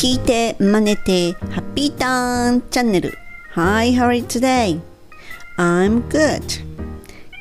聞いて真似てハッピーターンチャンネル Hi, how are you today? I'm good.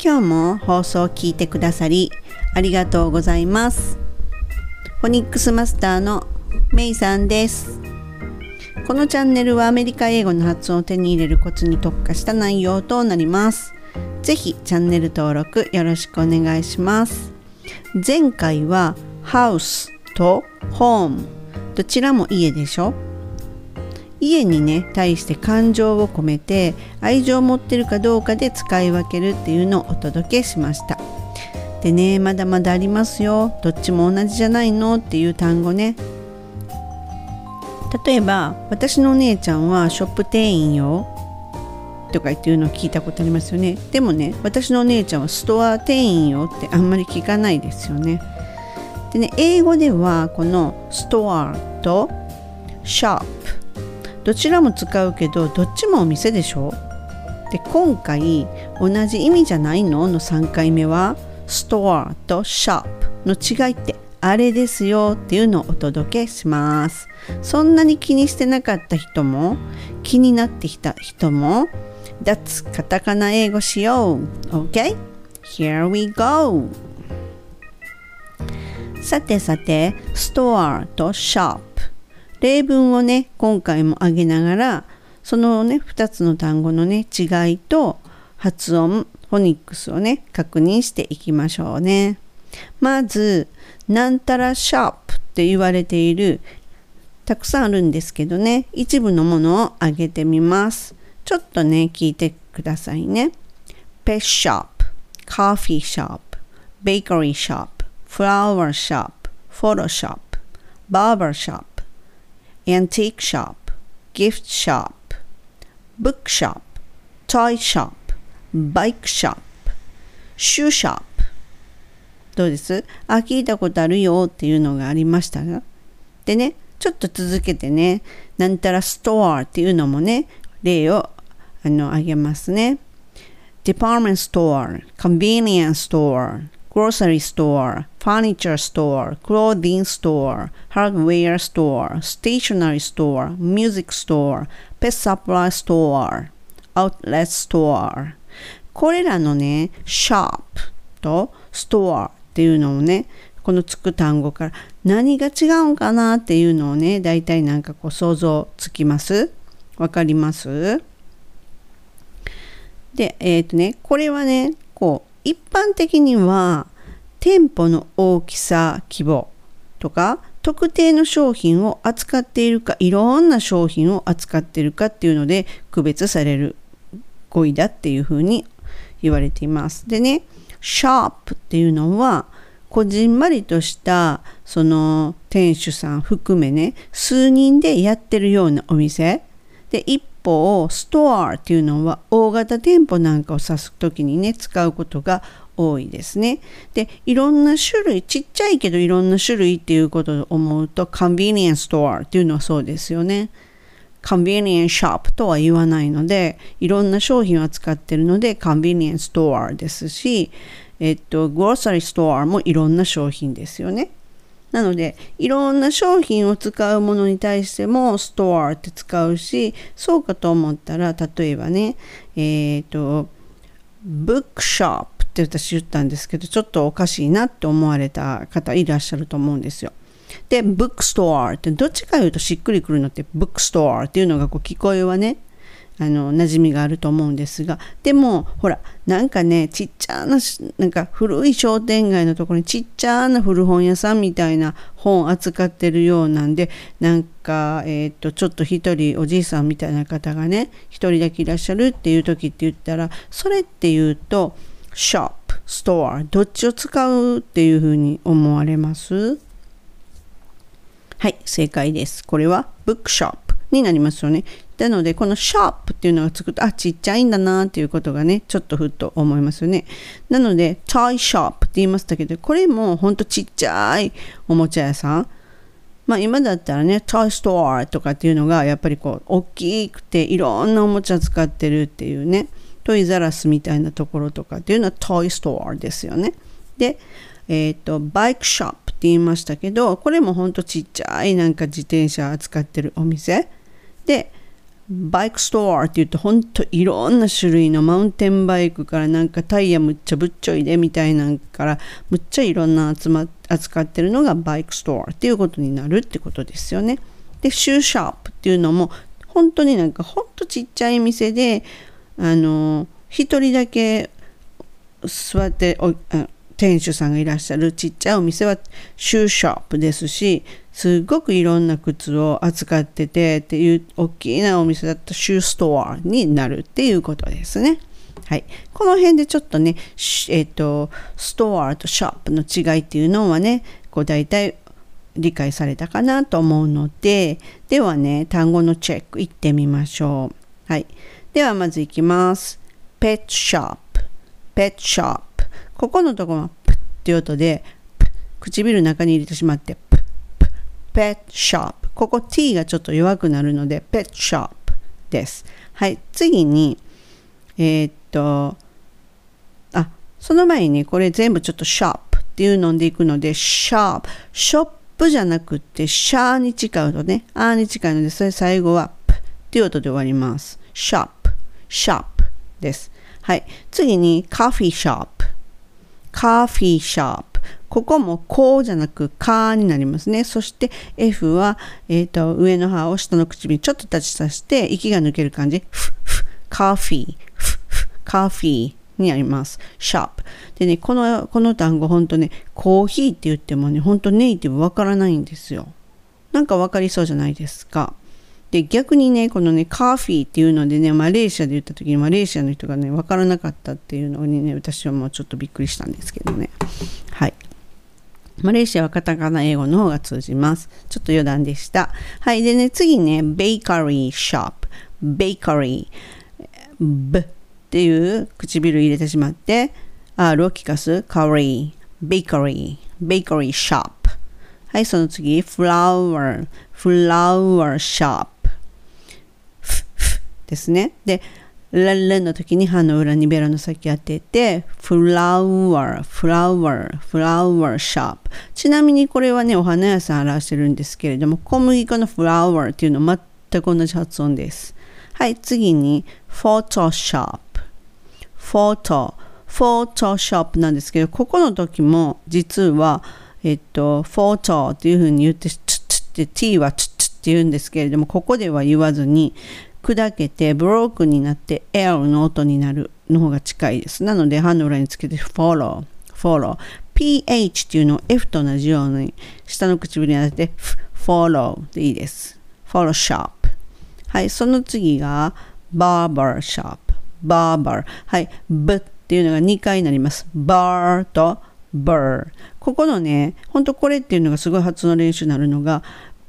今日も放送を聞いてくださりありがとうございます。フォニックスマスターのメイさんです。このチャンネルはアメリカ英語の発音を手に入れるコツに特化した内容となります。ぜひチャンネル登録よろしくお願いします。前回は house と home どちらも家でしょ？家にね対して感情を込めて愛情を持ってるかどうかで使い分けるっていうのをお届けしました。でねまだまだありますよ。どっちも同じじゃないのっていう単語ね。例えば私のお姉ちゃんはショップ店員よ。とか言っていうのを聞いたことありますよね。でもね私のお姉ちゃんはストア店員よってあんまり聞かないですよね。でね英語ではこのストアとショップ。どちらも使うけどどっちもお店でしょ？で今回同じ意味じゃないの？の3回目はストアとショップの違いってあれですよっていうのをお届けします。そんなに気にしてなかった人も気になってきた人も脱カタカナ英語しよう。OK? Here we go! さてさて、ストアとショップ。例文をね、今回も挙げながら、そのね、2つの単語のね、違いと発音、フォニックスをね、確認していきましょうね。まず、なんたらショップって言われている、たくさんあるんですけどね、一部のものを挙げてみます。ちょっとね、聞いてくださいね。ペッショップ、コーヒーショップ、ベーカリーショップ、flower shop, photo shop, barber shop, antique shop, gift shop, book shop, toy shop, bike shop, shoe shop どうですあ、聞いたことあるよっていうのがありましたがでね、ちょっと続けてね、なんたらストアっていうのもね、例をあの挙げますね。department store, convenience store, grocery store, furniture store, clothing store, hardware store, stationery store, music store, pet supply store, outlet store これらのね、shop と store っていうのをね、このつく単語から何が違うんかなっていうのをね、大体なんかこう想像つきますわかりますで、えっ、ー、とね、これはね、こう、一般的には店舗の大きさ規模とか特定の商品を扱っているかいろんな商品を扱っているかっていうので区別される語彙だっていうふうに言われています。でねシャープっていうのはこじんまりとしたその店主さん含めね数人でやってるようなお店で一方ストアっていうのは大型店舗なんかを指す時にね使うことが多いですね。でいろんな種類ちっちゃいけどいろんな種類っていうことを思うと convenience store っていうのはそうですよね。convenience shop とは言わないのでいろんな商品を扱ってるので convenience store ですしえっと grocery store もいろんな商品ですよね。なのでいろんな商品を使うものに対してもストアって使うしそうかと思ったら例えばねえっ、ー、と bookshop って私言ったんですけどちょっとおかしいなって思われた方いらっしゃると思うんですよ。で bookstore ってどっちか言うとしっくりくるのって bookstore っていうのがこう聞こえはねあの馴染みがあると思うんですがでもほらなんかねちっちゃななんか古い商店街のところにちっちゃな古本屋さんみたいな本扱ってるようなんでなんか、えー、っとちょっと一人おじいさんみたいな方がね一人だけいらっしゃるっていう時って言ったらそれっていうとショップストアどっちを使うっていうふうに思われます？はい正解です。これはブックショップになりますよね。なのでこのショップっていうのがつくとあちっちゃいんだなっていうことがねちょっとふっと思いますよね。なので toy shop って言いましたけどこれもほんとちっちゃいおもちゃ屋さん。まあ今だったらね toy store とかっていうのがやっぱりこう大きくていろんなおもちゃ使ってるっていうねトイザラスみたいなところとかっていうのは toy store ですよね。でえっ、ー、と bike shop って言いましたけどこれもほんとちっちゃいなんか自転車扱ってるお店。で bike store って言うとほんといろんな種類のマウンテンバイクからなんかタイヤむっちゃぶっちょいでみたいなんからむっちゃいろんな集ま扱ってるのが bike store っていうことになるってことですよね。で shoe shop っていうのも本当になんかほんとちっちゃい店であの一人だけ座ってお店主さんがいらっしゃるちっちゃいお店は shoe shop ですしすごくいろんな靴を扱っててっていう大きなお店だったシューストアになるっていうことですね。はい、この辺でちょっとね、えっ、ー、と、ストアとショップの違いっていうのはね、こう大体理解されたかなと思うので、ではね、単語のチェックいってみましょう。はい。ではまずいきます。ペットショップ、ペットショップ。ここのところはプッっていう音で、唇の中に入れてしまって、プップッペットショップ。ここ t がちょっと弱くなるので、ペットショップです。はい。次に、えー、っと、あ、その前にこれ全部ちょっとショップっていうのでいくので、ショップ。ショップじゃなくて、シャーに近い音ね。あーに近いので、それ最後はプっていう音で終わります。ショップ。ショップです。はい。次に、カフィーショップカフィーショップここもこうじゃなくカーになりますね。そして F は、えーと、上の歯を下の唇にちょっと立ちさせて息が抜ける感じ。フフカーフィー、フフカーフィーになります。シャープ。でね、この、この単語本当ね、コーヒーって言ってもね、本当ネイティブわからないんですよ。なんかわかりそうじゃないですか。で、逆にね、このね、カーフィーっていうのでね、マレーシアで言った時にマレーシアの人がね、わからなかったっていうのにね、私はもうちょっとびっくりしたんですけどね。はい。マレーシアはカタカナ英語の方が通じます。ちょっと余談でした。はい。でね、次ね、ベーカリーショップ。ベーカリー。b っていう唇入れてしまって、R を聞かす。カリー。ベーカリー。ベーカリーショップ。はい、その次、フラワー。フラワーショップ。ですね。で、ランランの時に歯の裏にベロの先当てて、フラワー、フラワー、フラワーショップ。ちなみにこれはね、お花屋さん表してるんですけれども、小麦粉のフラワーっていうのは全く同じ発音です。はい、次に、フォトショップ。フォト、フォトショップなんですけど、ここの時も実は、えっと、フォトっていうふうに言って、チッチッって t はチッチッって言うんですけれども、ここでは言わずに、砕けてブロークになって L の音になるの方が近いです。なので歯の裏につけて follow, follow. PH っていうのを F と同じように下の唇に当てて follow でいいです。follow shop. はい、その次が barber shop. barber. はい、b っていうのが2回になります。bar と bur。ここのね、ほんとこれっていうのがすごい発音練習になるのが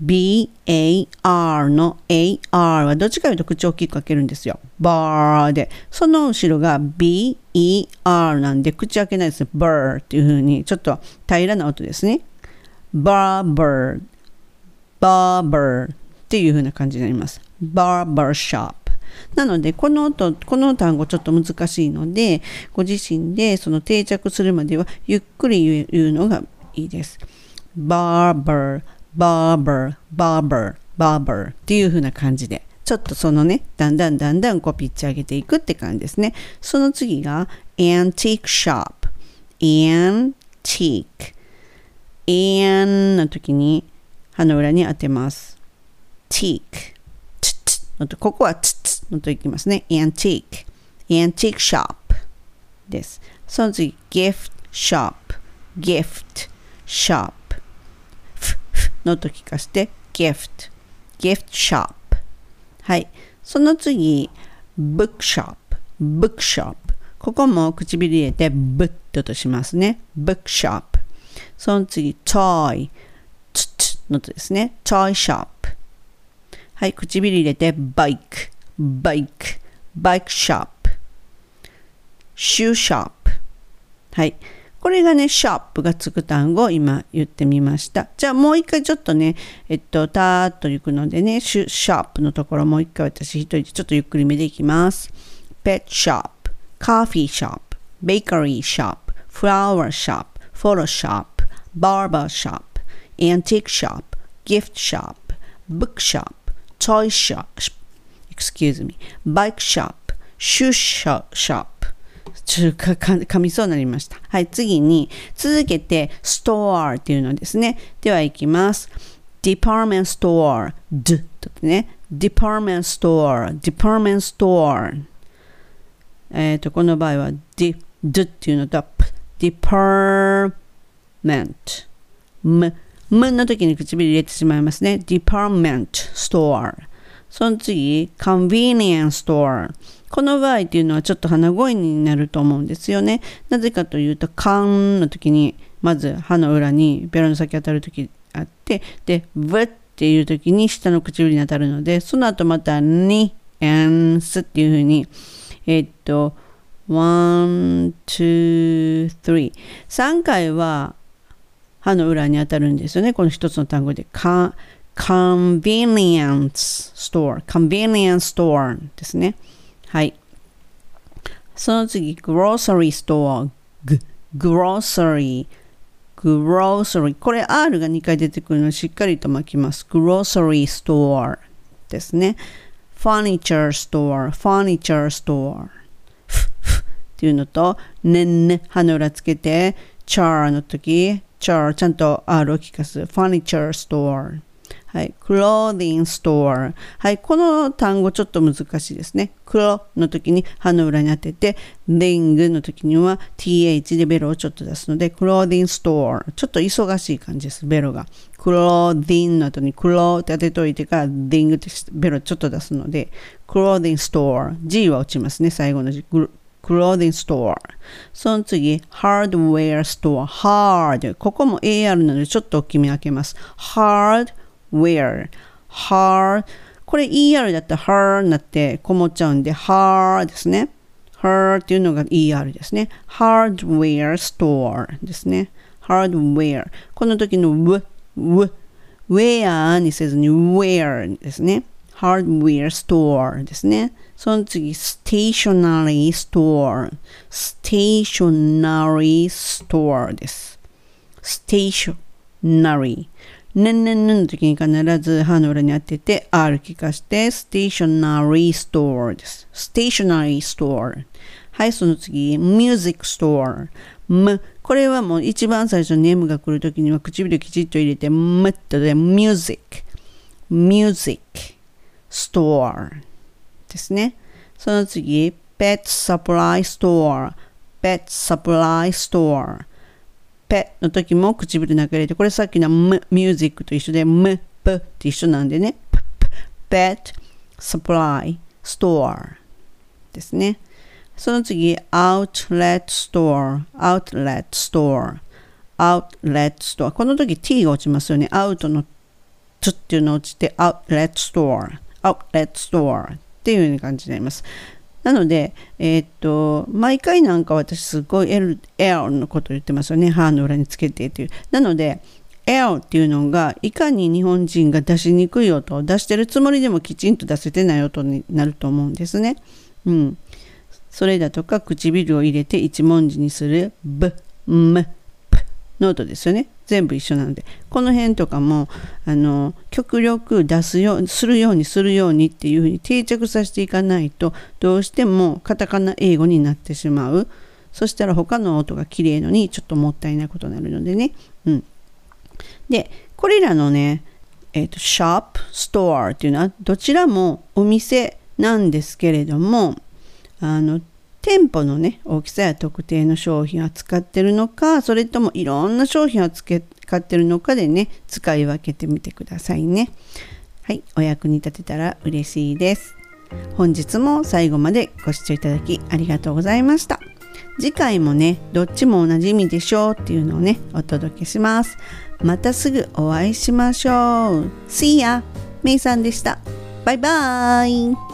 B-A-R の A-R はどっちかというと口を大きく開けるんですよ。バーで。その後ろが B-E-R なんで口開けないですね。バーっていう風にちょっと平らな音ですね。バーバー、バーバーっていう風な感じになります。バーバーショップ。なので、この音、この単語ちょっと難しいので、ご自身でその定着するまではゆっくり言うのがいいです。バーバー、バーバーバーバーバーバーバーっていう風な感じで、ちょっとそのね、だんだんだんだんこうピッチ上げていくって感じですね。その次がアンティークシ shop, ンティーク。アンの時に歯の裏に当てます。teak, ちっちのと、ここはちっのといきますね。アンティーク。アンティークシャープです。その次、ギフトシ shop, フトシャープのと聞かせて gift gift shop はいその次 bookshop bookshop ここも唇入れてブッととしますね bookshop その次 toy つつのとですね toy shop はい唇入れて bike bike bike shop shoe shop はいこれがね、シャープがつく単語を今言ってみました。じゃあもう一回ちょっとね、えっと、たーっと行くのでね、シャープのところもう一回私一人でちょっとゆっくり見ていきます。ペットショップ、カーフィーショップ、ベーカリーショップ、フラワーショップ、フォローショップ、barber shop, antique shop, gift shop, book shop, toy shop, excuse me, bike shop, shoe shop, ちょっとか噛みそうになりました。はい、次に続けて store っていうのですね。では行きます。department store, d とね。department store, department store えっ、ー、と、この場合は d, d っていうのと p, department む、むの時に唇入れてしまいますね。department store その次、convenience store この場合っていうのはちょっと鼻声になると思うんですよね。なぜかというと、カンの時に、まず歯の裏にベロの先当たる時あって、で、ブっていう時に下の唇に当たるので、その後またに、エンスっていう風に、えっと、one, two, three。3回は歯の裏に当たるんですよね。この一つの単語で。Convenience store, convenience store ですね。はい。その次、grocery store、grocery、grocery。これ R が2回出てくるのでしっかりと巻きます。grocery store ですね。furniture store、furniture store。っていうのと、ねんね、歯の裏つけて、char の時、char ちゃんと R を聞かす。furniture store。はい。clothing store。はい。この単語ちょっと難しいですね。黒の時に歯の裏に当てて、thing の時には th でベロをちょっと出すので、clothing store。ちょっと忙しい感じです、ベロが。clothing の後に黒って当てといてから、thing ってベロちょっと出すので、clothing store。G は落ちますね、最後の G。clothing store。その次、hardware store。hard。ここも AR なのでちょっと大きめ開けます。hard where, har, これ ER だったら her になってこもっちゃうんで her ですね her っていうのが ER ですね hardware store ですね hardware この時の w, w, where にせずに where ですね hardware store ですねその次 stationary store stationary store です stationary ねんねんねんの時に必ず歯の裏に当てて R 聞かして stationary store です。stationary store。はい、その次、music store。む。これはもう一番最初に M が来るときには唇きちっと入れて、むっとで music。music store ですね。その次、pet supply store。pet supply store。ペの時も唇流れて、これさっきのム、ミュージックと一緒で、ム、プって一緒なんでね。pet, supply, store ですね。その次、 outlet store、outlet store、outlet store。この時 t が落ちますよね。アウトの t っていうの落ちて、 outlet store、outlet store っていう感じになります。なので、えー、っと、毎回なんか私すごい L, L のこと言ってますよね。歯の裏につけてっていう。なので、L っていうのがいかに日本人が出しにくい音を出してるつもりでもきちんと出せてない音になると思うんですね。うん。それだとか唇を入れて一文字にする b, m, p の音ですよね。全部一緒なのでこの辺とかもあの極力出すようするようにするようにっていうふうに定着させていかないとどうしてもカタカナ英語になってしまう。そしたら他の音が綺麗のにちょっともったいないことになるのでね、うん、でこれらのねえっ、ー、とショップストアっていうのはどちらもお店なんですけれどもあの店舗のね大きさや特定の商品を扱ってるのかそれともいろんな商品を扱ってるのかでね使い分けてみてくださいね。はいお役に立てたら嬉しいです。本日も最後までご視聴いただきありがとうございました。次回もねどっちも同じ意味でしょうっていうのをねお届けします。またすぐお会いしましょう。See ya! めいさんでした。バイバーイ。